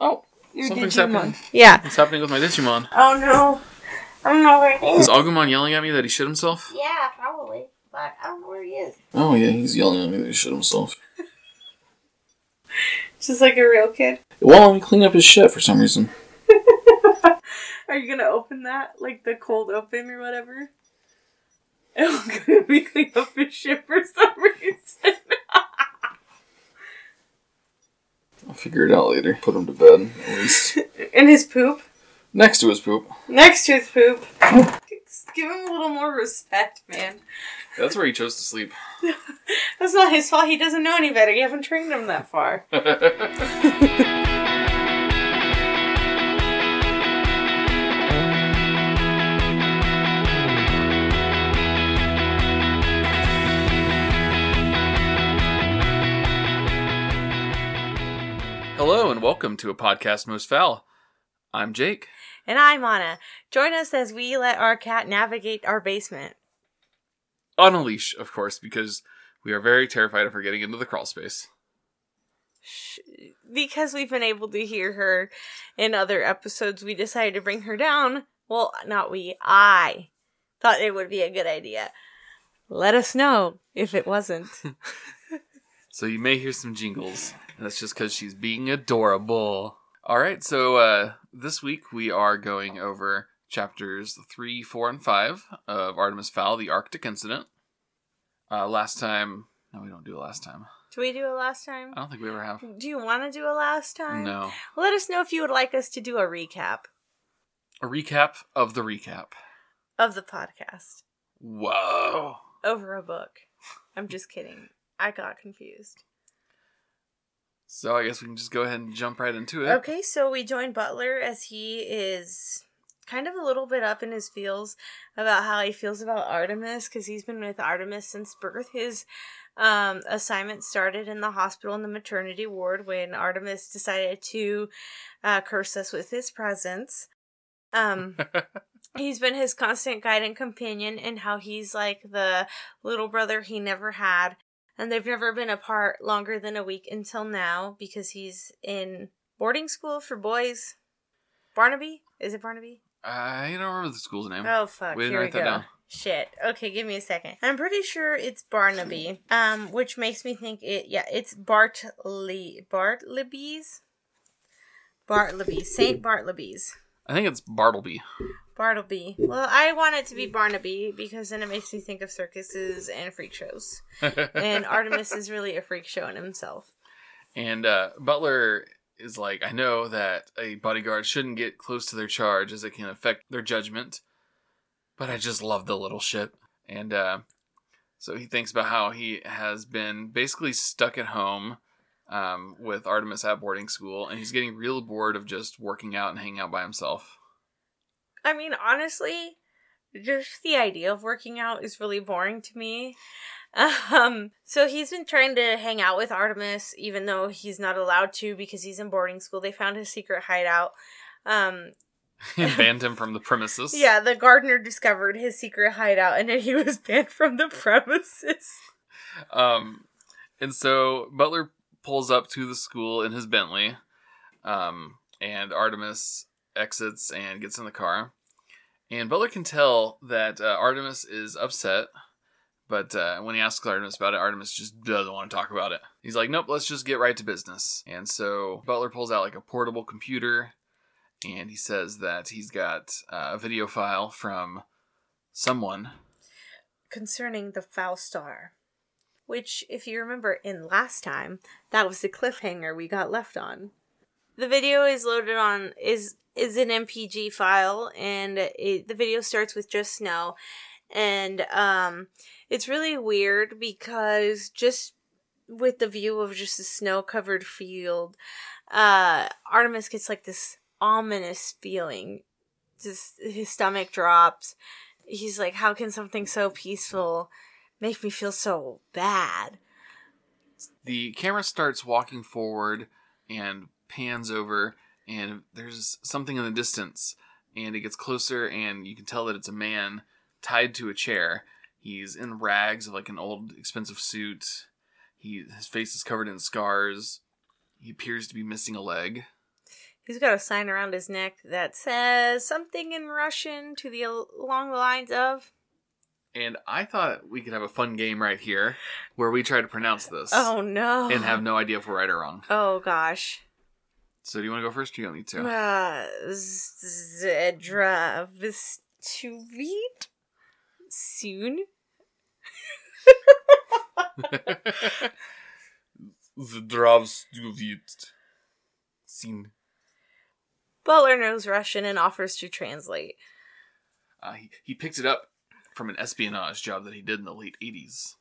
Oh, Your Something's Digimon. happening. Yeah. what's happening with my Digimon? Oh no. I don't know where it Is is. Agumon yelling at me that he shit himself? Yeah, probably. But I don't know where he is. Oh yeah, he's yelling at me that he shit himself. Just like a real kid. Well, let me clean up his shit for some reason. Are you gonna open that? Like the cold open or whatever? I'm gonna be clean up his shit for some reason. I'll figure it out later. Put him to bed, at least. In his poop. Next to his poop. Next to his poop. Just give him a little more respect, man. That's where he chose to sleep. That's not his fault. He doesn't know any better. You haven't trained him that far. Hello and welcome to a podcast most Fowl. I'm Jake. And I'm Anna. Join us as we let our cat navigate our basement. On a leash, of course, because we are very terrified of her getting into the crawl space. Sh- Because we've been able to hear her in other episodes, we decided to bring her down. Well, not we. I thought it would be a good idea. Let us know if it wasn't. So you may hear some jingles. And that's just because she's being adorable. All right, so uh, this week we are going over chapters 3, 4, and 5 of Artemis Fowl, the Arctic Incident. Uh, last time. No, we don't do it last time. Do we do it last time? I don't think we ever have. Do you want to do a last time? No. Let us know if you would like us to do a recap A recap of the recap. of the podcast Whoa. over a book. I'm just kidding. I got confused. So I guess we can just go ahead and jump right into it. Okay, so we join Butler as he is kind of a little bit up in his feels about how he feels about Artemis because he's been with Artemis since birth. His um, assignment started in the hospital in the maternity ward when Artemis decided to uh, curse us with his presence. Um, he's been his constant guide and companion, and how he's like the little brother he never had. And they've never been apart longer than a week until now because he's in boarding school for boys. Barnaby? Is it Barnaby? I don't remember the school's name. Oh fuck! We didn't Here we write that go. down. Shit. Okay, give me a second. I'm pretty sure it's Barnaby. Um, which makes me think it. Yeah, it's Bartley. Bartleby's. Bartleby. Saint Bartleby's. I think it's Bartleby. Bartleby. Well, I want it to be Barnaby because then it makes me think of circuses and freak shows. And Artemis is really a freak show in himself. And uh, Butler is like, I know that a bodyguard shouldn't get close to their charge as it can affect their judgment, but I just love the little shit. And uh, so he thinks about how he has been basically stuck at home um, with Artemis at boarding school, and he's getting real bored of just working out and hanging out by himself. I mean, honestly, just the idea of working out is really boring to me. Um, so he's been trying to hang out with Artemis, even though he's not allowed to because he's in boarding school. They found his secret hideout. Um, and banned him from the premises. yeah, the gardener discovered his secret hideout, and then he was banned from the premises. Um, and so Butler pulls up to the school in his Bentley, um, and Artemis exits and gets in the car. And Butler can tell that uh, Artemis is upset, but uh, when he asks Artemis about it, Artemis just doesn't want to talk about it. He's like, nope, let's just get right to business. And so Butler pulls out like a portable computer, and he says that he's got uh, a video file from someone Concerning the Fowl star. Which, if you remember in last time, that was the cliffhanger we got left on. The video is loaded on is is an MPG file, and it, the video starts with just snow, and um, it's really weird because just with the view of just a snow covered field, uh, Artemis gets like this ominous feeling. Just his stomach drops. He's like, "How can something so peaceful make me feel so bad?" the camera starts walking forward and pans over and there's something in the distance and it gets closer and you can tell that it's a man tied to a chair he's in rags of like an old expensive suit he his face is covered in scars he appears to be missing a leg He's got a sign around his neck that says something in Russian to the along the lines of And I thought we could have a fun game right here where we try to pronounce this Oh no. and have no idea if we're right or wrong. Oh gosh. So do you want to go first or do you don't need to? Uh, Zedra Vistuvit soon. Zdravstuvit. Scene. Butler knows Russian and offers to translate. Uh, he, he picked it up from an espionage job that he did in the late 80s.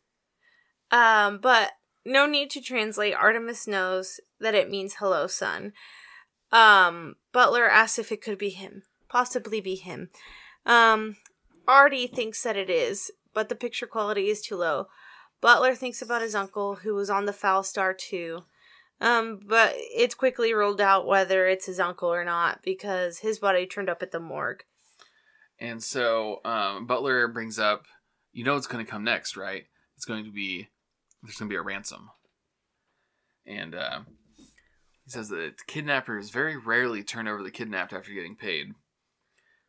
Um, but no need to translate. Artemis knows that it means hello, son. Um, Butler asks if it could be him. Possibly be him. Um, Artie thinks that it is, but the picture quality is too low. Butler thinks about his uncle, who was on the Fowl Star too. Um, but it's quickly ruled out whether it's his uncle or not because his body turned up at the morgue. And so um, Butler brings up, you know what's going to come next, right? It's going to be, there's going to be a ransom. And uh, he says that kidnappers very rarely turn over the kidnapped after getting paid.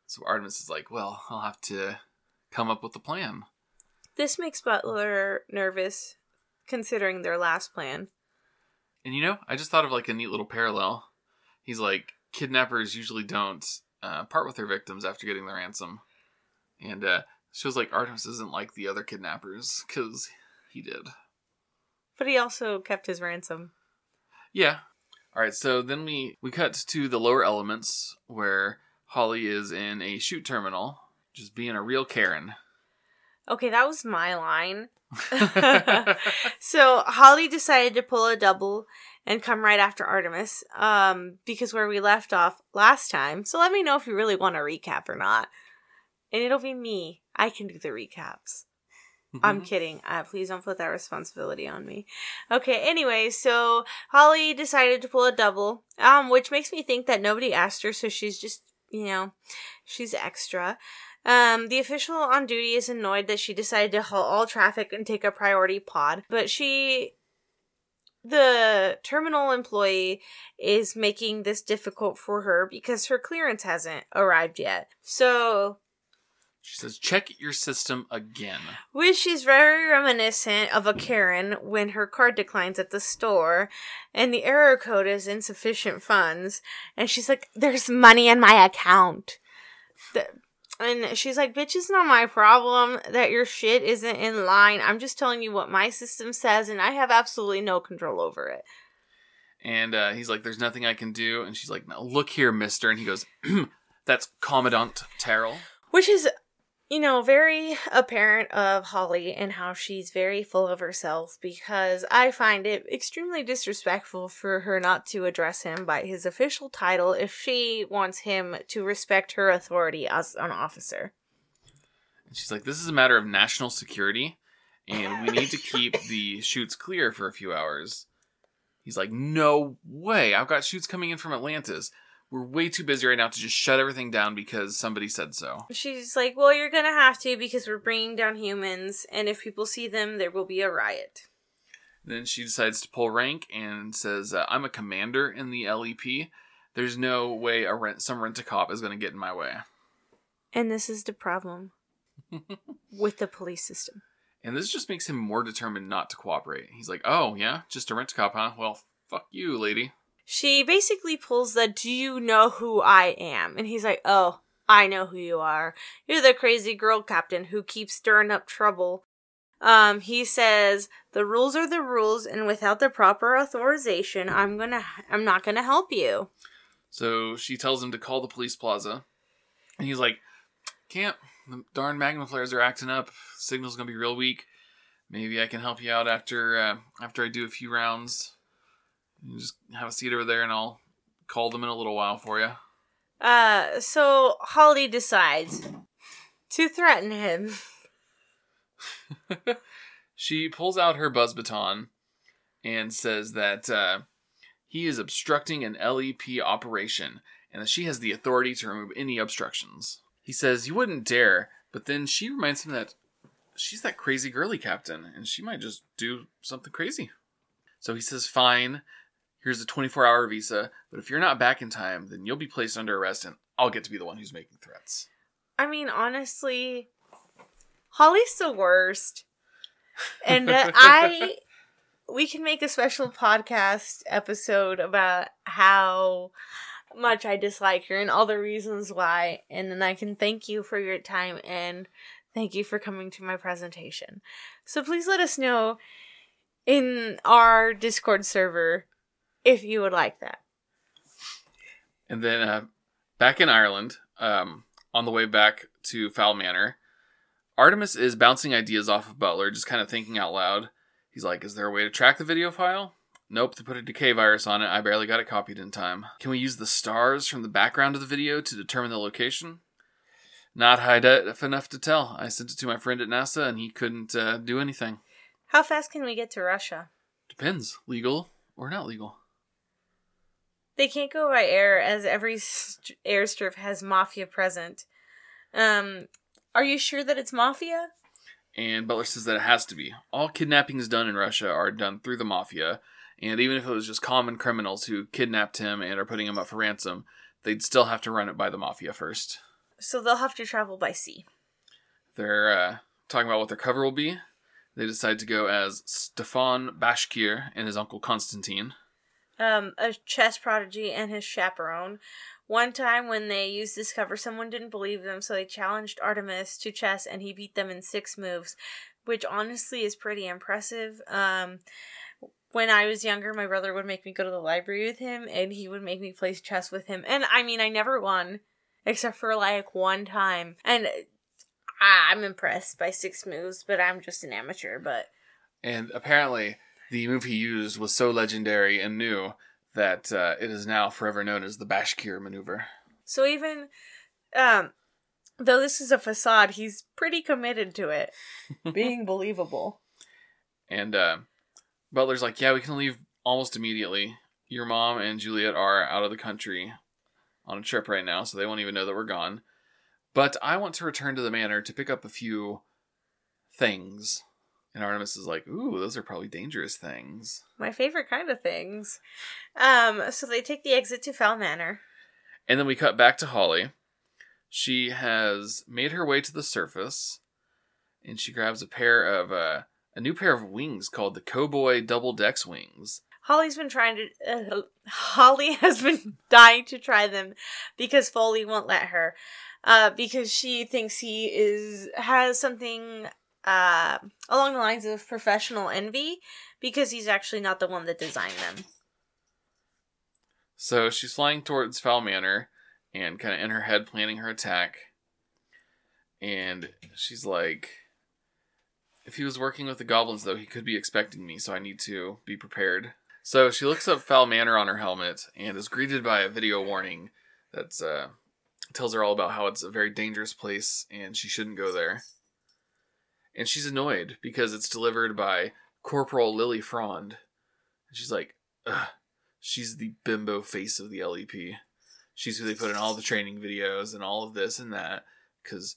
So Artemis is like, well, I'll have to come up with a plan. This makes Butler nervous, considering their last plan. And you know, I just thought of like a neat little parallel. He's like, kidnappers usually don't uh, part with their victims after getting the ransom. And uh, shows like Artemis isn't like the other kidnappers because he did. But he also kept his ransom. Yeah. All right. So then we we cut to the lower elements where Holly is in a chute terminal, just being a real Karen. Okay, that was my line. so Holly decided to pull a double and come right after Artemis, um, because where we left off last time. So let me know if you really want a recap or not, and it'll be me. I can do the recaps. I'm kidding. Uh, please don't put that responsibility on me. Okay. Anyway, so Holly decided to pull a double, um, which makes me think that nobody asked her, so she's just, you know, she's extra. Um, the official on duty is annoyed that she decided to halt all traffic and take a priority pod, but she, the terminal employee, is making this difficult for her because her clearance hasn't arrived yet. So She says, check your system again. which is very reminiscent of a Karen when her card declines at the store and the error code is insufficient funds. And she's like, There's money in my account. The- and she's like, Bitch, it's not my problem that your shit isn't in line. I'm just telling you what my system says, and I have absolutely no control over it. And uh, he's like, there's nothing I can do. And she's like, now look here, mister. And he goes, that's Commandant Terryl. Which is, you know, very apparent of Holly and how she's very full of herself because I find it extremely disrespectful for her not to address him by his official title if she wants him to respect her authority as an officer. And she's like, this is a matter of national security. And we need to keep the chutes clear for a few hours. He's like, no way. I've got chutes coming in from Atlantis. We're way too busy right now to just shut everything down because somebody said so. She's like, Well, you're gonna have to because we're bringing down humans, and if people see them, there will be a riot. Then she decides to pull rank and says, uh, I'm a commander in the LEP. There's no way a rent, some rent a cop is going to get in my way. And this is the problem with the police system. And this just makes him more determined not to cooperate. He's like, oh, yeah, just a rent a cop, huh? Well, fuck you, lady. She basically pulls the do you know who I am? And he's like, Oh, I know who you are. You're the crazy girl captain who keeps stirring up trouble. Um, he says, The rules are the rules, and without the proper authorization, I'm gonna I'm not gonna help you. So she tells him to call the police plaza. And he's like, can't. The darn magma flares are acting up. Signal's to be real weak. Maybe I can help you out after uh, after I do a few rounds. You just have a seat over there and I'll call them in a little while for you. Uh so Holly decides to threaten him. she pulls out her buzz baton and says that uh, he is obstructing an LEP operation and that she has the authority to remove any obstructions. He says, You wouldn't dare, but then she reminds him that she's that crazy girly captain and she might just do something crazy. So he says, Fine. Here's a 24 hour visa, but if you're not back in time, then you'll be placed under arrest and I'll get to be the one who's making threats. I mean, honestly, Holly's the worst. And uh, I we can make a special podcast episode about how much I dislike her and all the reasons why and then I can thank you for your time and thank you for coming to my presentation. So please let us know in our Discord server if you would like that. And then uh, back in Ireland, um, on the way back to Fowl Manor, Artemis is bouncing ideas off of Butler, just kind of thinking out loud. He's like, Is there a way to track the video file? Nope, they put a decay virus on it. I barely got it copied in time. Can we use the stars from the background of the video to determine the location? Not high def enough to tell. I sent it to my friend at NASA and he couldn't uh, do anything. How fast can we get to Russia? Depends. Legal or not legal. They can't go by air as every st- airstrip has mafia present. Um, are you sure that it's mafia? And Butler says that it has to be. All kidnappings done in Russia are done through the mafia, and even if it was just common criminals who kidnapped him and are putting him up for ransom, they'd still have to run it by the mafia first. So they'll have to travel by sea. They're uh, talking about what their cover will be. They decide to go as Stefan Bashkir and his uncle Konstantin. Um, a chess prodigy and his chaperone. One time when they used this cover, someone didn't believe them, so they challenged Artemis to chess and he beat them in six moves, which honestly is pretty impressive. Um, when I was younger, my brother would make me go to the library with him and he would make me play chess with him. And I mean, I never won, except for like one time. And I'm impressed by six moves, but I'm just an amateur. But And apparently, the move he used was so legendary and new that uh, it is now forever known as the Bashkir maneuver. so even, um, though this is a facade, he's pretty committed to it being believable. And uh, Butler's like, yeah, we can leave almost immediately. Your mom and Juliet are out of the country on a trip right now, so they won't even know that we're gone. But I want to return to the manor to pick up a few things. And Artemis is like, ooh, those are probably dangerous things. My favorite kind of things. Um, so they take the exit to Fowl Manor. And then we cut back to Holly. She has made her way to the surface, and she grabs a pair of uh, a new pair of wings called the Koboi Double Dex Wings. Holly's been trying to. Uh, Holly has been dying to try them because Foaly won't let her. Uh, because she thinks he is has something uh along the lines of professional envy because he's actually not the one that designed them. So she's flying towards Fowl Manor and kind of in her head planning her attack. And she's like, if he was working with the goblins, though, he could be expecting me, so I need to be prepared. So she looks up Fowl Manor on her helmet and is greeted by a video warning that's uh, tells her all about how it's a very dangerous place and she shouldn't go there. And she's annoyed because it's delivered by Corporal Lily Frond. And she's like, Ugh, she's the bimbo face of the LEP. She's who they put in all the training videos and all of this and that because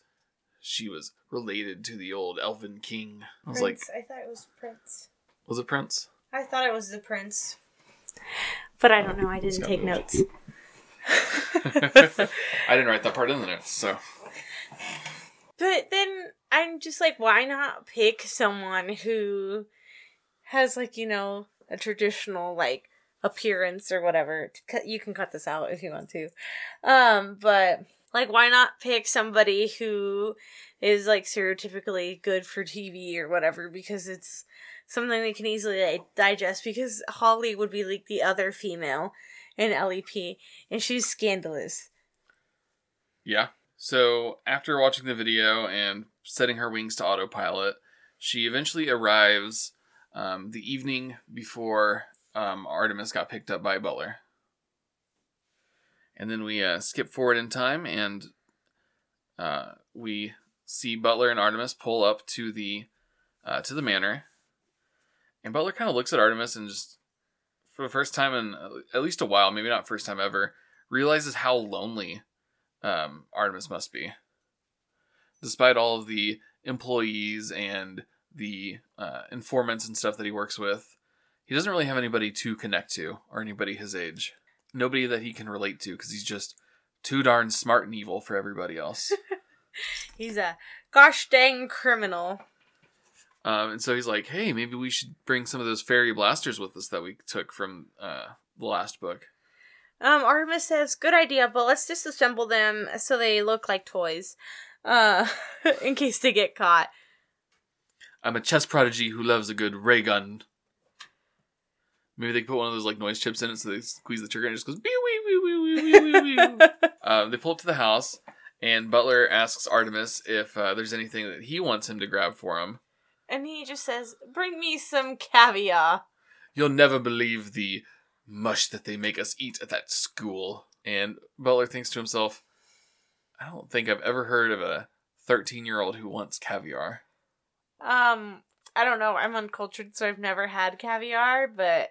she was related to the old Elven King. I was like, I thought it was Prince. was it Prince? I thought it was the Prince. But I don't know. I didn't take moved. notes. I didn't write that part in the notes, so But then I'm just like, why not pick someone who has like you know a traditional like appearance or whatever? You can cut this out if you want to. Um, but like, why not pick somebody who is like stereotypically good for TV or whatever? Because it's something they can easily like, digest. Because Holly would be like the other female in LEP, and she's scandalous. yeah. So after watching the video and setting her wings to autopilot, she eventually arrives um, the evening before um, Artemis got picked up by Butler. And then we uh, skip forward in time and uh, we see Butler and Artemis pull up to the uh, to the manor. And Butler kind of looks at Artemis and just, for the first time in uh, at least a while, maybe not first time ever, realizes how lonely um, Artemis must be. Despite all of the employees and the uh, informants and stuff that he works with, he doesn't really have anybody to connect to or anybody his age. Nobody that he can relate to because he's just too darn smart and evil for everybody else. He's a gosh dang criminal. um, and so he's like, hey, maybe we should bring some of those fairy blasters with us that we took from uh, the last book. Um, Artemis says, "Good idea, but let's disassemble them so they look like toys, uh, in case they get caught." I'm a chess prodigy who loves a good ray gun. Maybe they put one of those like noise chips in it so they squeeze the trigger and it just goes wee, wee, wee, wee, wee, wee, wee. um, they pull up to the house and Butler asks Artemis if uh, there's anything that he wants him to grab for him. and he just says, "Bring me some caviar." You'll never believe the mush that they make us eat at that school. And Butler thinks to himself, I don't think I've ever heard of a 13 year old who wants caviar. Um, I don't know. I'm uncultured, so I've never had caviar, but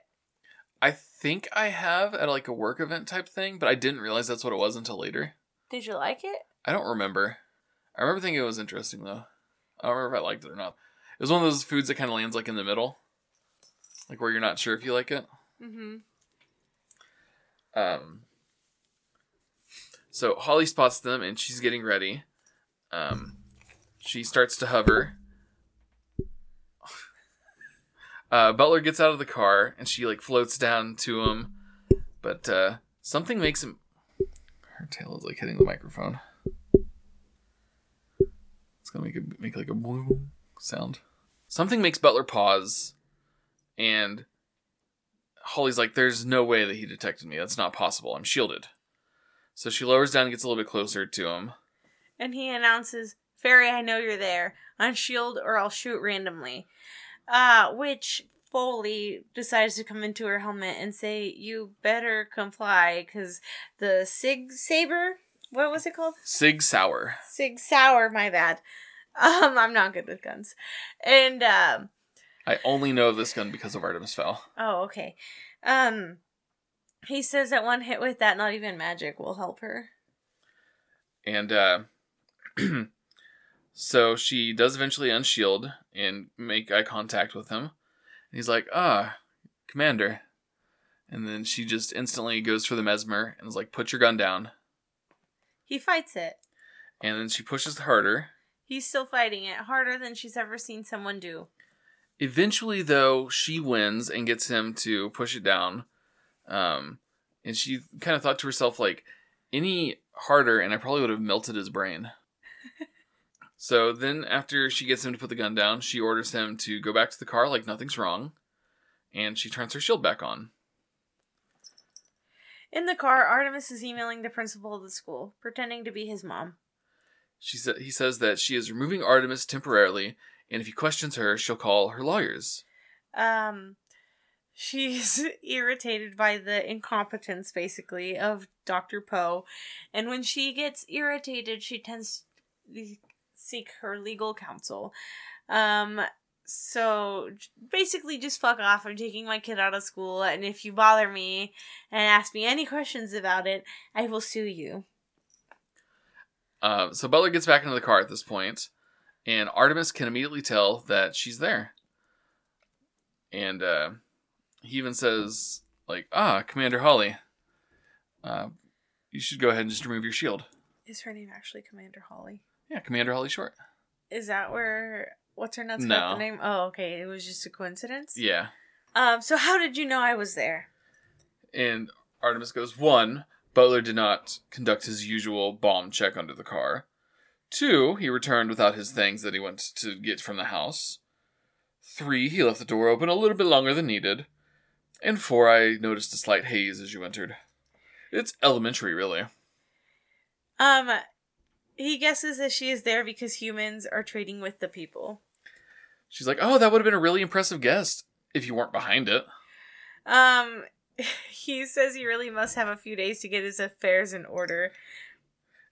I think I have at like a work event type thing, but I didn't realize that's what it was until later. did you like it? I don't remember. I remember thinking it was interesting though. I don't remember if I liked it or not. It was one of those foods that kind of lands like in the middle, like where you're not sure if you like it. Mm-hmm. Um. So Holly spots them and she's getting ready. Um, she starts to hover. Uh, Butler gets out of the car and she like floats down to him, but uh, something makes him. Her tail is like hitting the microphone. It's gonna make it make like a boom sound. Something makes Butler pause, and Holly's like, "There's no way that he detected me. That's not possible. I'm shielded." So she lowers down and gets a little bit closer to him. And he announces, "Fairy, I know you're there. Unshield, or I'll shoot randomly." Uh, which Foaly decides to come into her helmet and say, "You better comply, because the Sig Saber, what was it called? Sig Sauer. Sig Sauer. My bad. Um, I'm not good with guns. And um, I only know of this gun because of Artemis Fowl. oh, okay. Um, he says that one hit with that, not even magic, will help her. And uh, so she does eventually unshield and make eye contact with him. And he's like, ah, Commander. And then she just instantly goes for the mesmer and is like, put your gun down. He fights it. And then she pushes harder. He's still fighting it harder than she's ever seen someone do. Eventually, though, she wins and gets him to push it down. Um, and she kind of thought to herself, like, any harder, and I probably would have melted his brain. so then, after she gets him to put the gun down, she orders him to go back to the car like nothing's wrong. And she turns her shield back on. In the car, Artemis is emailing the principal of the school, pretending to be his mom. She sa- he says that she is removing Artemis temporarily, and if he questions her, she'll call her lawyers. Um, she's irritated by the incompetence, basically, of Dr. Poe. And when she gets irritated, she tends to seek her legal counsel. Um, so basically, just fuck off. I'm taking my kid out of school, and if you bother me and ask me any questions about it, I will sue you. Uh, so Butler gets back into the car at this point, and Artemis can immediately tell that she's there. And uh, he even says, like, ah, Commander Holly, uh, you should go ahead and just remove your shield. Is her name actually Commander Holly? Yeah, Commander Holly Short. Is that where what's her nuts No. the name? Oh, okay. It was just a coincidence. Yeah. Um. So how did you know I was there? And Artemis goes, one, Butler did not conduct his usual bomb check under the car. Two, he returned without his things that he went to get from the house. Three, he left the door open a little bit longer than needed. And four, I noticed a slight haze as you entered. It's elementary, really. Um. He guesses that she is there because humans are trading with the people. She's like, oh, that would have been a really impressive guest if you weren't behind it. Um. He says he really must have a few days to get his affairs in order.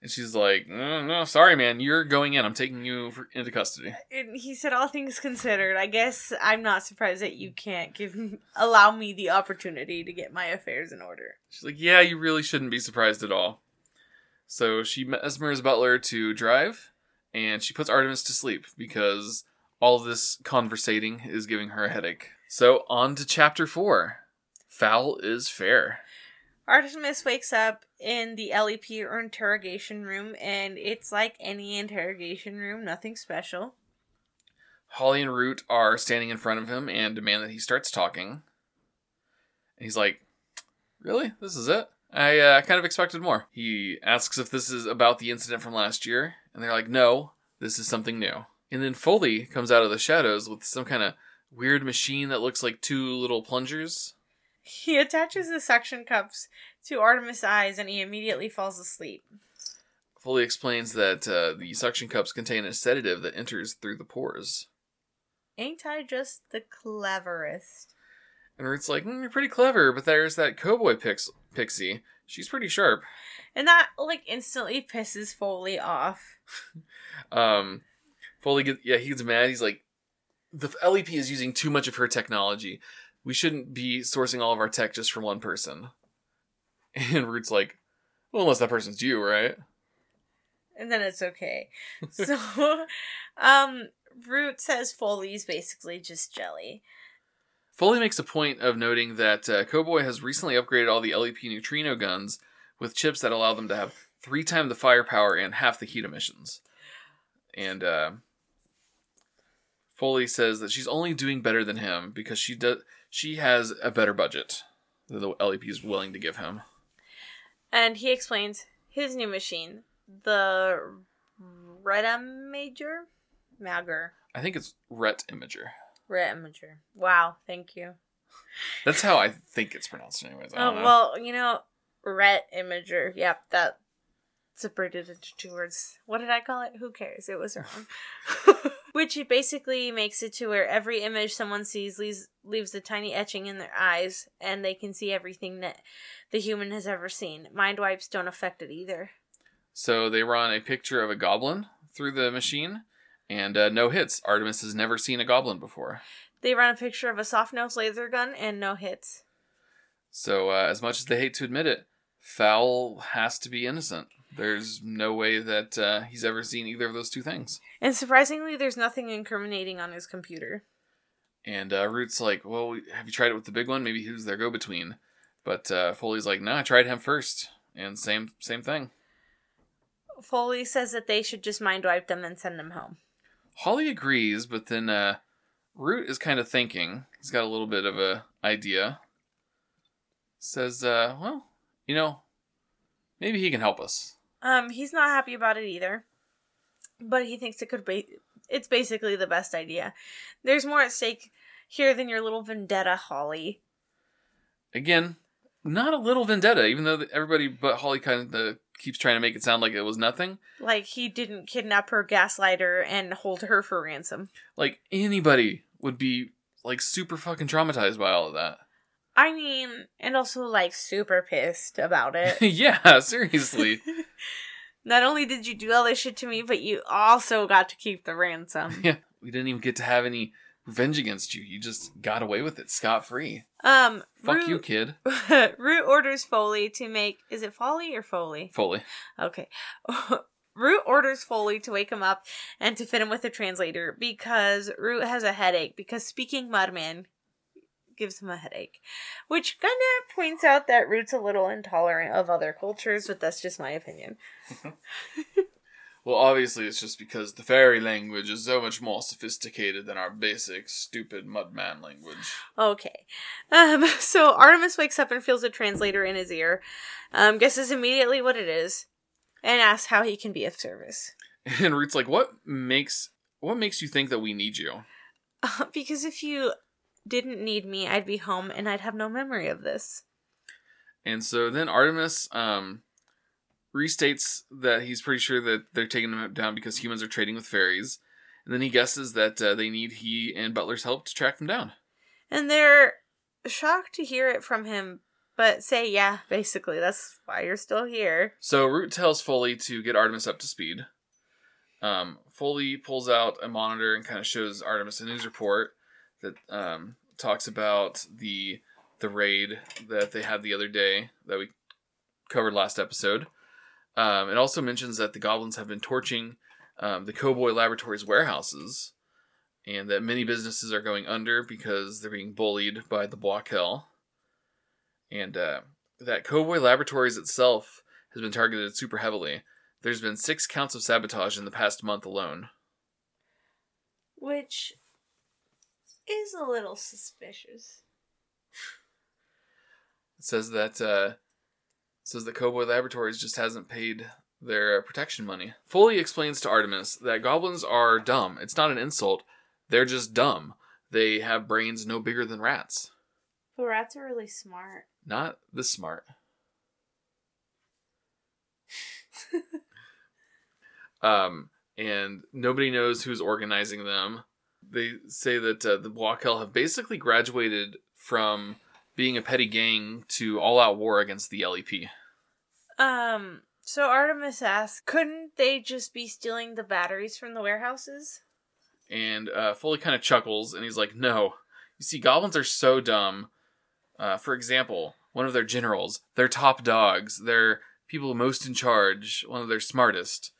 And she's like, no, no, sorry, man, you're going in. I'm taking you for, into custody. And he said, "All things considered, I guess I'm not surprised that you can't give allow me the opportunity to get my affairs in order." She's like, yeah, you really shouldn't be surprised at all. So she mesmers Butler to drive, and she puts Artemis to sleep because all this conversating is giving her a headache. So on to chapter four. Fowl is fair. Artemis wakes up in the LEP or interrogation room, and it's like any interrogation room, nothing special. Holly and Root are standing in front of him and demand that he starts talking. And he's like, Really? This is it? I uh, kind of expected more. He asks if this is about the incident from last year, and they're like, No, this is something new. And then Foaly comes out of the shadows with some kind of weird machine that looks like two little plungers. He attaches the suction cups to Artemis' eyes and he immediately falls asleep. Foaly explains that uh, the suction cups contain a sedative that enters through the pores. Ain't I just the cleverest? And Root's like, mm, You're pretty clever, but there's that Koboi pix- pixie. She's pretty sharp. And that, like, instantly pisses Foaly off. Um, Foaly get yeah, he gets mad. He's like, the LEP is using too much of her technology. We shouldn't be sourcing all of our tech just from one person. And Root's like, well, unless that person's you, right? And then it's okay. so, um, Root says Foaly's basically just jelly. Foaly makes a point of noting that uh, Koboi has recently upgraded all the LEP neutrino guns with chips that allow them to have three times the firepower and half the heat emissions. And uh, Foaly says that she's only doing better than him because she does she has a better budget than the LEP is willing to give him. And he explains his new machine, the Reta Major? Mager. I think it's Ret Imager. Ret Imager. Wow, thank you. That's how I think it's pronounced, anyways. Oh, know. well, you know, Ret Imager. Yep, that separated into two words. What did I call it? Who cares? It was wrong. Which it basically makes it to where every image someone sees leaves leaves a tiny etching in their eyes, and they can see everything that the human has ever seen. Mind wipes don't affect it either. So they run a picture of a goblin through the machine, and uh, no hits. Artemis has never seen a goblin before. They run a picture of a soft nose laser gun and no hits. So, uh, as much as they hate to admit it, Fowl has to be innocent. There's no way that uh, he's ever seen either of those two things. And surprisingly, there's nothing incriminating on his computer. And uh, Root's like, "Well, have you tried it with the big one? Maybe he was their go-between." But uh, Foaly's like, "No, I tried him first, and same same thing." Foaly says that they should just mind wipe them and send them home. Holly agrees, but then uh, Root is kind of thinking. He's got a little bit of a idea. Says, uh, "Well, you know, maybe he can help us." Um, he's not happy about it either, but he thinks it could be. It's basically the best idea. There's more at stake here than your little vendetta, Holly. Again, not a little vendetta, even though everybody but Holly kind of keeps trying to make it sound like it was nothing. Like he didn't kidnap her, gaslight her, and hold her for ransom. Like anybody would be like super fucking traumatized by all of that. I mean, and also like super pissed about it. yeah, seriously. Not only did you do all this shit to me, but you also got to keep the ransom. yeah, we didn't even get to have any revenge against you. You just got away with it scot free. Um, Fuck Root, you, kid. Root orders Foaly to make. Is it Foley or Foley? Foaly. Okay. Root orders Foaly to wake him up and to fit him with a translator because Root has a headache because speaking Mudman gives him a headache. Which kind of points out that Root's a little intolerant of other cultures, but that's just my opinion. Well, obviously, it's just because the fairy language is so much more sophisticated than our basic, stupid mudman language. Okay. Um, so Artemis wakes up and feels a translator in his ear, um, guesses immediately what it is, and asks how he can be of service. And Root's like, "What makes what makes you think that we need you?" Uh, because if you didn't need me, I'd be home and I'd have no memory of this. And so then Artemis um, restates that he's pretty sure that they're taking him down because humans are trading with fairies. And then he guesses that uh, they need he and Butler's help to track them down. And they're shocked to hear it from him, but say, yeah, basically, that's why you're still here. So Root tells Foaly to get Artemis up to speed. Um, Foaly pulls out a monitor and kind of shows Artemis a news report that um, talks about the the raid that they had the other day that we covered last episode. Um, it also mentions that the goblins have been torching um, the Koboi Laboratories warehouses, and that many businesses are going under because they're being bullied by the B'wa Kell. And uh, that Koboi Laboratories itself has been targeted super heavily. There's been six counts of sabotage in the past month alone. Which is a little suspicious. It says that uh, says that Koboi Laboratories just hasn't paid their protection money. Foaly explains to Artemis that goblins are dumb. It's not an insult. They're just dumb. They have brains no bigger than rats. But rats are really smart. Not this smart. um, and nobody knows who's organizing them. They say that uh, the B'wa Kell have basically graduated from being a petty gang to all-out war against the LEP. Um, so Artemis asks, couldn't they just be stealing the batteries from the warehouses? And uh, Foaly kind of chuckles, and he's like, "No, you see, goblins are so dumb. Uh, for example, one of their generals, their top dogs, their people most in charge, one of their smartest,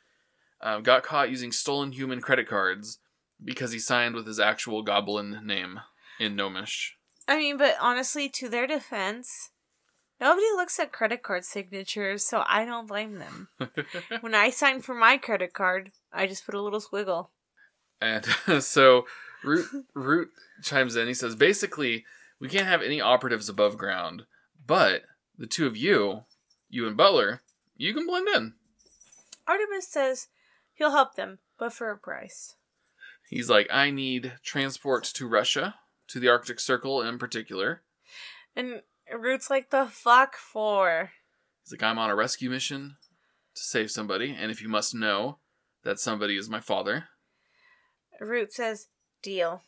uh, got caught using stolen human credit cards because he signed with his actual goblin name in Gnomish. I mean, but honestly, to their defense, nobody looks at credit card signatures, so I don't blame them. when I sign for my credit card, I just put a little squiggle. And so Root Root chimes in. He says, basically, we can't have any operatives above ground, but the two of you, you and Butler, you can blend in. Artemis says he'll help them, but for a price. He's like, I need transport to Russia, to the Arctic Circle in particular. And Root's like, the fuck for? He's like, I'm on a rescue mission to save somebody, and if you must know, that somebody is my father. Root says, deal.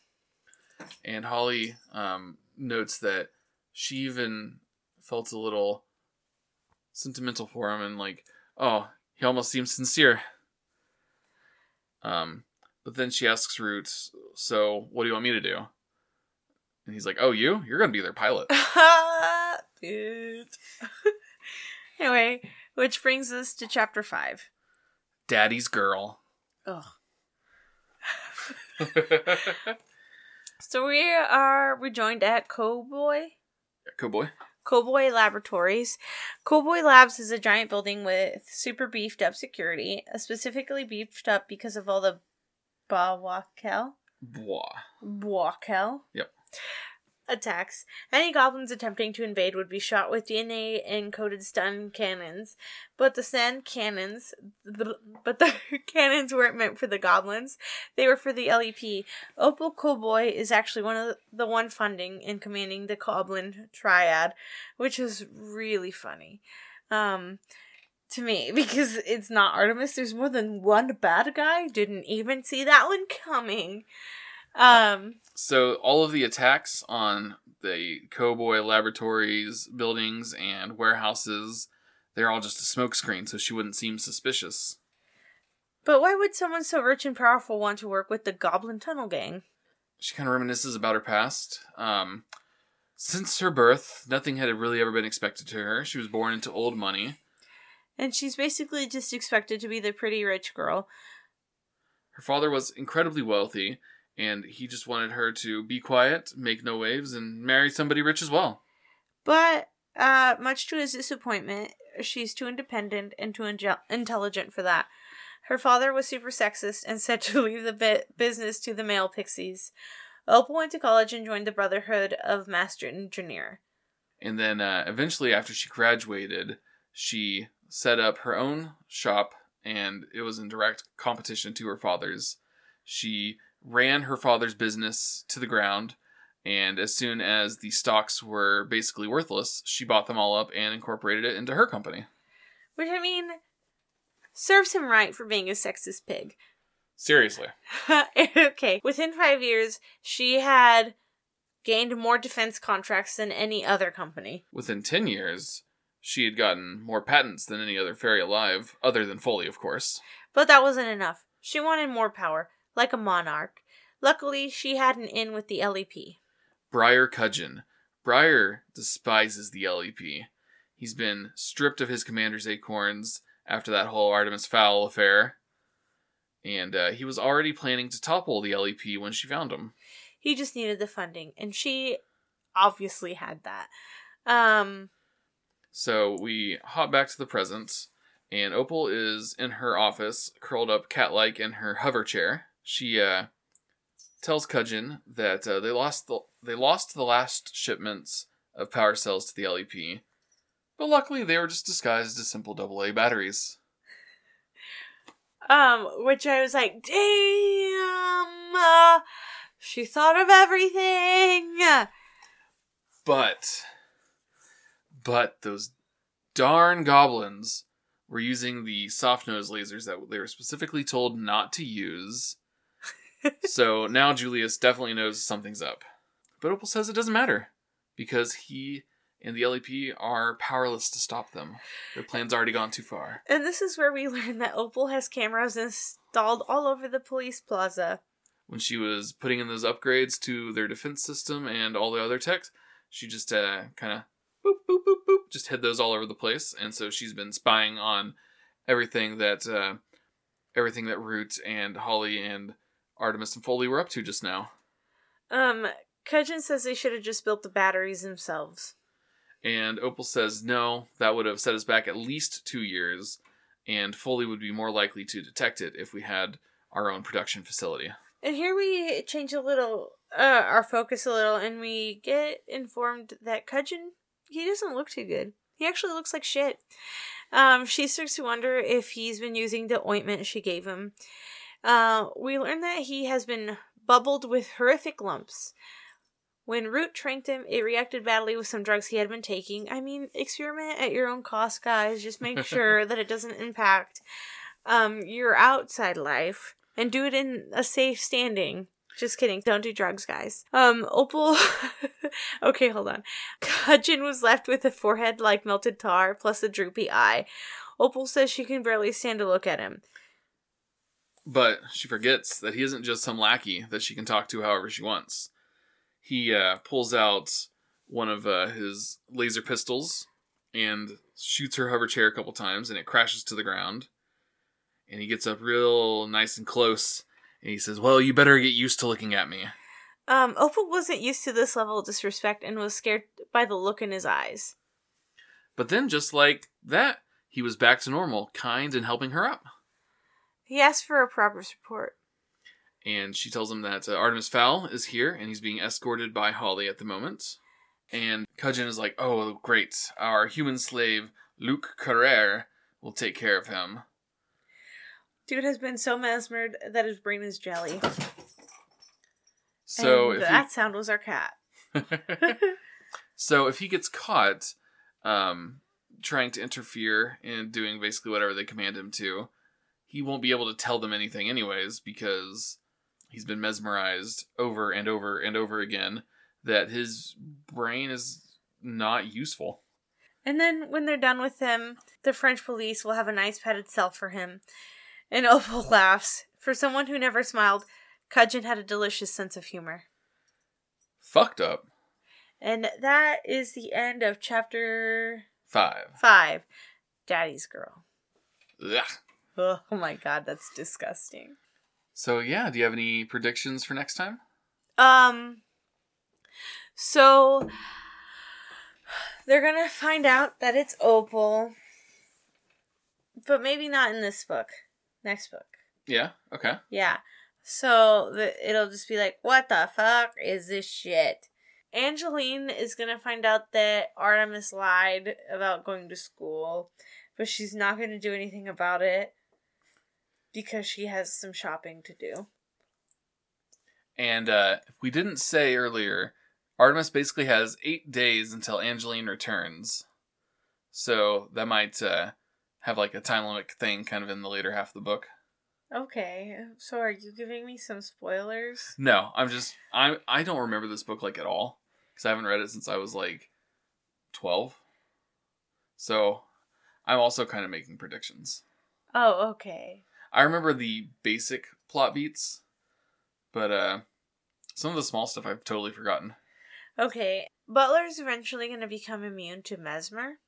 And Holly um, notes that she even felt a little sentimental for him and like, oh, he almost seems sincere. Um, but then she asks Root, so what do you want me to do? And he's like, oh, you? You're going to be their pilot. Dude. anyway, which brings us to chapter 5. Daddy's girl. Ugh. So we are rejoined at Koboi. Koboi. Koboi Laboratories. Koboi Labs is a giant building with super beefed up security, specifically beefed up because of all the B'wa Kell. Bois. B'wa Kell. Yep. Attacks. Any goblins attempting to invade would be shot with DNA encoded stun cannons, but the stun cannons, but the cannons weren't meant for the goblins. They were for the LEP. Opal Koboi is actually one of the one funding and commanding the Goblin Triad, which is really funny. Um, to me because it's not Artemis. There's more than one bad guy. Didn't even see that one coming. Um, So all of the attacks on the Koboi Laboratories buildings and warehouses, they're all just a smokescreen, so she wouldn't seem suspicious. but why would someone so rich and powerful want to work with the Goblin Tunnel Gang? She kind of reminisces about her past. Um, since her birth, nothing had really ever been expected to her. She was born into old money. And she's basically just expected to be the pretty rich girl. Her father was incredibly wealthy, and he just wanted her to be quiet, make no waves, and marry somebody rich as well. But, uh, much to his disappointment, she's too independent and too inge- intelligent for that. Her father was super sexist and said to leave the bi- business to the male pixies. Opal went to college and joined the Brotherhood of Master Engineer. And then uh, eventually, after she graduated, she set up her own shop, and it was in direct competition to her father's. She ran her father's business to the ground, and as soon as the stocks were basically worthless, she bought them all up and incorporated it into her company. Which, I mean, serves him right for being a sexist pig. Seriously. okay. Within five years, she had gained more defense contracts than any other company. Within 10 years, she had gotten more patents than any other fairy alive, other than Foaly, of course. But that wasn't enough. She wanted more power, like a monarch. Luckily, she had an in with the LEP. Briar Cudgeon. Briar despises the LEP. He's been stripped of his commander's acorns after that whole Artemis Fowl affair. And uh, he was already planning to topple the LEP when she found him. He just needed the funding, and she obviously had that. Um, So we hop back to the present, and Opal is in her office, curled up cat like in her hover chair. She uh, tells Cudgeon that uh, they lost the they lost the last shipments of power cells to the LEP, but luckily they were just disguised as simple AA batteries. um, which I was like, damn, uh, she thought of everything. But, but those darn goblins were using the soft nose lasers that they were specifically told not to use. so now Julius definitely knows something's up. But Opal says it doesn't matter because he and the LEP are powerless to stop them. Their plan's already gone too far. And this is where we learn that Opal has cameras installed all over the police plaza. When she was putting in those upgrades to their defense system and all the other techs, she just uh, kind of boop, boop, boop, boop, just hid those all over the place. And so she's been spying on everything that uh, everything that Root and Holly and Artemis and Foaly were up to just now. Um, Cudgeon says they should have just built the batteries themselves. And Opal says no, that would have set us back at least two years, and Foaly would be more likely to detect it if we had our own production facility. And here we change a little, uh, our focus a little, and we get informed that Cudgeon, he doesn't look too good. He actually looks like shit. Um, she starts to wonder if he's been using the ointment she gave him. Uh, we learn that he has been bubbled with horrific lumps. When Root tranked him, it reacted badly with some drugs he had been taking. I mean, experiment at your own cost, guys. Just make sure that it doesn't impact um, your outside life and do it in a safe standing. Just kidding. Don't do drugs, guys. Um, Opal. okay, hold on. Cudgeon was left with a forehead like melted tar, plus a droopy eye. Opal says she can barely stand to look at him. But she forgets that he isn't just some lackey that she can talk to however she wants. He uh, pulls out one of uh, his laser pistols and shoots her hover chair a couple times, and it crashes to the ground. And he gets up real nice and close, and he says, "Well, you better get used to looking at me." Um, Opal wasn't used to this level of disrespect and was scared by the look in his eyes. But then, just like that, he was back to normal, kind and helping her up. He asked for a proper support. and she tells him that uh, Artemis Fowl is here and he's being escorted by Holly at the moment. And Cudgeon is like, "Oh, great! Our human slave Luc Carrère will take care of him." Dude has been so mesmered that his brain is jelly. So and if that sound was our cat. so if he gets caught, um, trying to interfere and doing basically whatever they command him to, he won't be able to tell them anything anyways because he's been mesmerized over and over and over again that his brain is not useful. And then when they're done with him, the French police will have a nice padded cell for him. And Opal laughs. For someone who never smiled, Cudgeon had a delicious sense of humor. Fucked up. And that is the end of chapter Five. five Daddy's Girl. Ugh. Oh my god, that's disgusting. So yeah, do you have any predictions for next time? Um, so they're gonna find out that it's Opal, but maybe not in this book. Next book. Yeah. Okay. Yeah. So the, it'll just be like, what the fuck is this shit? Angeline is gonna find out that Artemis lied about going to school, but she's not gonna do anything about it because she has some shopping to do. And uh, if we didn't say earlier, Artemis basically has eight days until Angeline returns. So that might uh, have like a time limit thing kind of in the later half of the book. Okay, so are you giving me some spoilers? No, I'm just I I don't remember this book like at all because I haven't read it since I was like twelve. So I'm also kind of making predictions. Oh, okay. I remember the basic plot beats, but uh, some of the small stuff I've totally forgotten. Okay. Butler's eventually going to become immune to mesmer.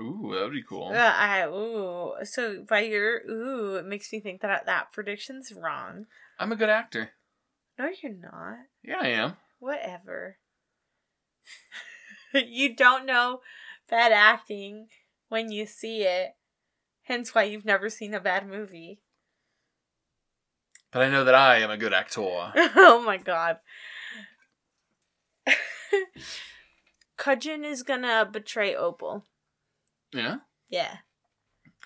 Ooh, that would be cool. Uh, I ooh. So by your ooh, it makes me think that that prediction's wrong. I'm a good actor. No, you're not. Yeah, I am. Whatever. you don't know bad acting when you see it. Hence why you've never seen a bad movie. But I know that I am a good actor. oh my god. Cudgeon is gonna betray Opal. Yeah. Yeah.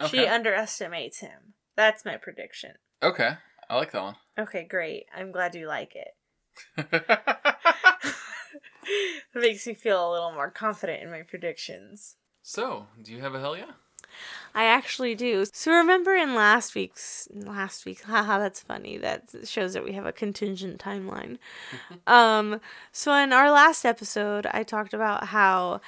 Okay. She underestimates him. That's my prediction. okay. I like that one. Okay, great. I'm glad you like it. it makes me feel a little more confident in my predictions. so, do you have a hell yeah? I actually do. So remember in last week's last week, haha, that's funny. That shows that we have a contingent timeline. um, so in our last episode, I talked about how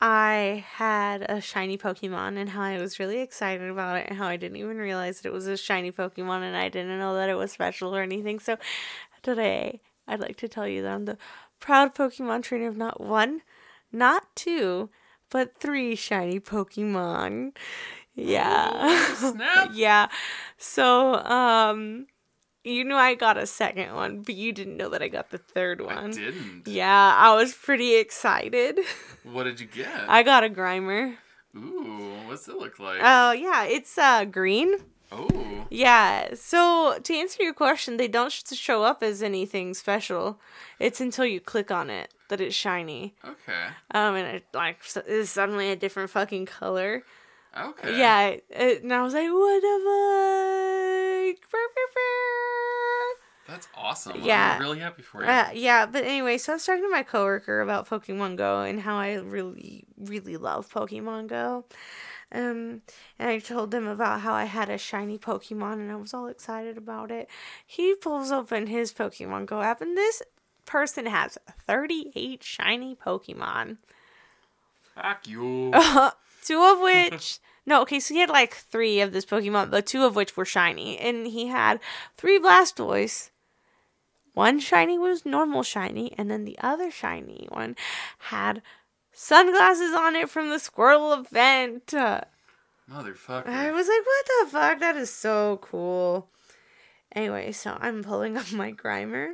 I had a shiny Pokemon and how I was really excited about it and how I didn't even realize that it was a shiny Pokemon and I didn't know that it was special or anything. So today, I'd like to tell you that I'm the proud Pokemon trainer of not one, not two, but three shiny Pokemon. Yeah. Snap. yeah. So, um, you knew I got a second one, but you didn't know that I got the third one. I didn't. Yeah, I was pretty excited. What did you get? I got a Grimer. Ooh, what's it look like? Oh, yeah, it's uh green. oh. Yeah. So, to answer your question, they don't sh- show up as anything special. It's until you click on it that it's shiny. Okay. Um, and it like is suddenly a different fucking color. Okay. Yeah, it, and I was like, what the fuck? That's awesome. Yeah. I'm really happy for you. Uh, yeah, but anyway, so I was talking to my coworker about Pokemon Go and how I really, really love Pokemon Go. Um, and I told them about how I had a shiny Pokemon and I was all excited about it. He pulls open his Pokemon Go app and this person has 38 shiny Pokemon. Fuck you. two of which no okay so he had like three of this pokemon but two of which were shiny and he had three blastoise. One shiny was normal shiny and then the other shiny one had sunglasses on it from the squirrel event. Motherfucker. i was like what the fuck? That is so cool. Anyway so i'm pulling up my grimer.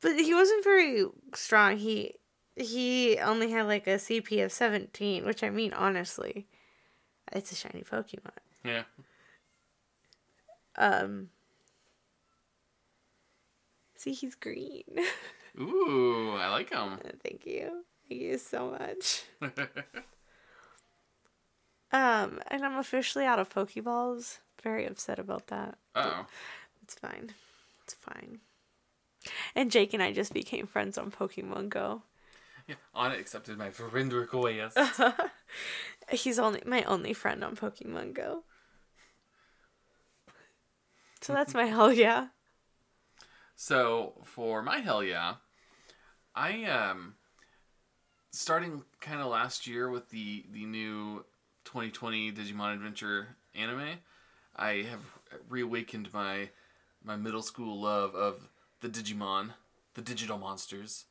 But he wasn't very strong. He he only had like a CP of 17, which I mean, honestly, it's a shiny Pokemon. yeah. Um, see, he's green. Ooh, I like him. Thank you. Thank you so much. Um, and I'm officially out of Pokeballs. Very upset about that. oh. It's fine. It's fine. And Jake and I just became friends on Pokemon Go. Yeah. Anna accepted my friend request. He's only my only friend on Pokemon Go. So that's my hell yeah. So for my hell yeah, I um starting kind of last year with the the new 2020 Digimon Adventure anime, I have reawakened my my middle school love of the Digimon, the digital monsters.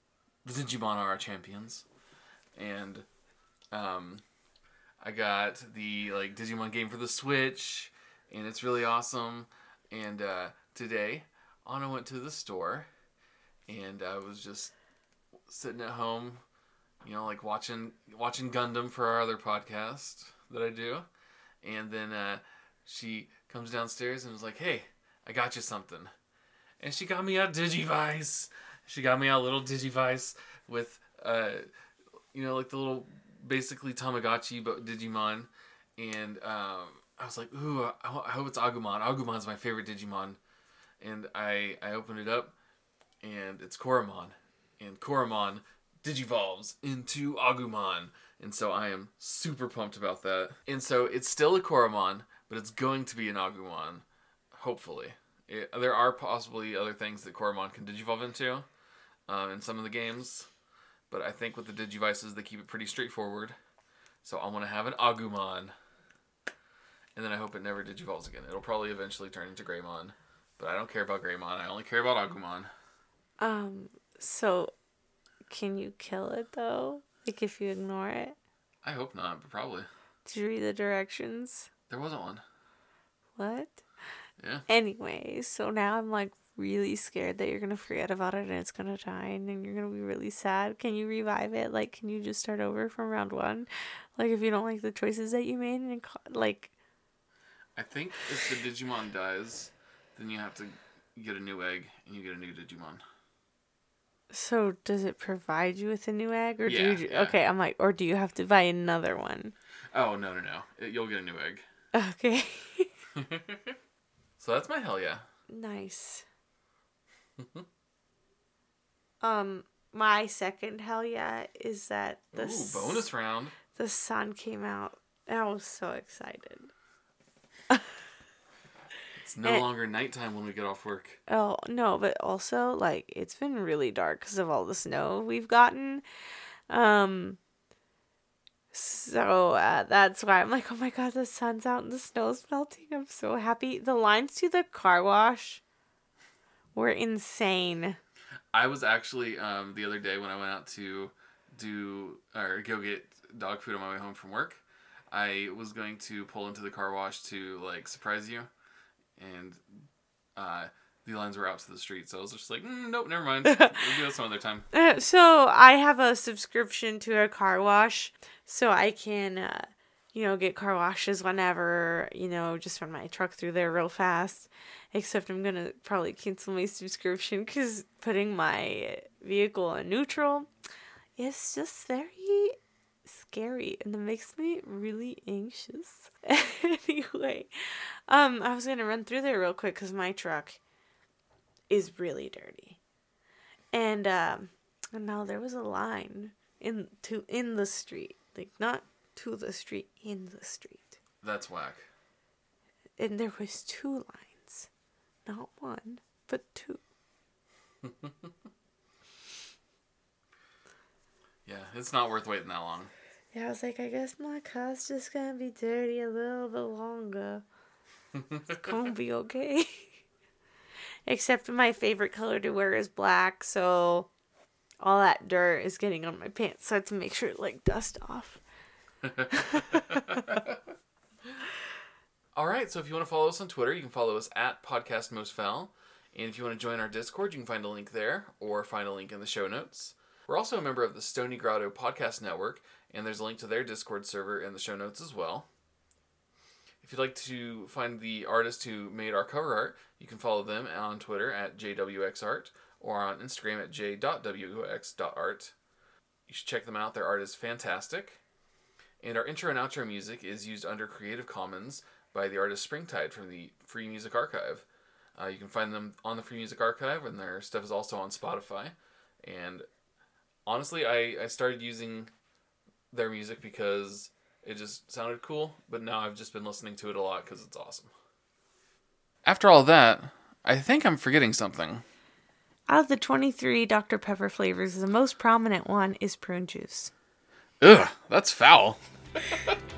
The Digimon are our champions, and um, I got the like Digimon game for the Switch, and it's really awesome. And uh, today, Anna went to the store, and I was just sitting at home, you know, like watching watching Gundam for our other podcast that I do, and then uh, she comes downstairs and was like, "Hey, I got you something," and she got me a Digivice. She got me a little Digivice with, uh, you know, like the little basically Tamagotchi but Digimon, and um, I was like, "Ooh, I, I hope it's Agumon. Agumon's my favorite Digimon." And I I opened it up, and it's Koromon, and Koromon digivolves into Agumon, and so I am super pumped about that. And so it's still a Koromon, but it's going to be an Agumon, hopefully. It, there are possibly other things that Koromon can digivolve into, um, in some of the games, but I think with the Digivices they keep it pretty straightforward. So I want to have an Agumon, and then I hope it never digivolves again. It'll probably eventually turn into Greymon, but I don't care about Greymon. I only care about Agumon. Um, so can you kill it though? Like if you ignore it? I hope not, but probably. Did you read the directions? There wasn't one. What? Yeah. Anyway, so now I'm like really scared that you're gonna forget about it and it's gonna die and then you're gonna be really sad. Can you revive it? Like, can you just start over from round one? Like, if you don't like the choices that you made and like, I think if the Digimon dies, then you have to get a new egg and you get a new Digimon. so does it provide you with a new egg or do you? yeah. Okay, I'm like, or do you have to buy another one? Oh no no no! It- You'll get a new egg. Okay. so that's my hell yeah. Nice. um, my second hell yeah is that the Ooh, s- bonus round. the sun came out. I was so excited. It's no Eh. longer nighttime when we get off work. Oh no, but also like it's been really dark because of all the snow we've gotten. Um. So uh, that's why I'm like, oh my god, the sun's out and the snow's melting. I'm so happy. The lines to the car wash were insane. I was actually um, the other day when I went out to do or go get dog food on my way home from work. I was going to pull into the car wash to like surprise you, and uh, the lines were out to the street. So I was just like, mm, nope, never mind. We'll do it some other time. Uh, so I have a subscription to a car wash, so I can, uh, you know, get car washes whenever, you know, just run my truck through there real fast. Except I'm gonna probably cancel my subscription because putting my vehicle in neutral is just very scary and it makes me really anxious. anyway, um, I was gonna run through there real quick because my truck is really dirty and um and now there was a line in to in the street like not to the street in the street. That's whack. and there was two lines. Not one but two. Yeah, it's not worth waiting that long. yeah i was like i guess my car's just gonna be dirty a little bit longer. It's gonna be okay. Except my favorite color to wear is black so all that dirt is getting on my pants so i have to make sure to like dust off All right, so if you want to follow us on Twitter, you can follow us at Podcast Most Fowl. And if you want to join our Discord, you can find a link there or find a link in the show notes. We're also a member of the Stony Grotto Podcast Network, and there's a link to their Discord server in the show notes as well. If you'd like to find the artist who made our cover art, you can follow them on Twitter at JWXArt or on Instagram at j.wx.art. You should check them out, their art is fantastic. And our intro and outro music is used under Creative Commons by the artist Springtide from the Free Music Archive. Uh, you can find them on the Free Music Archive, and their stuff is also on Spotify. And honestly, I, I started using their music because it just sounded cool, but now I've just been listening to it a lot because it's awesome. After all that, I think I'm forgetting something. Out of the 23 Dr. Pepper flavors, the most prominent one is prune juice. Ugh, that's foul.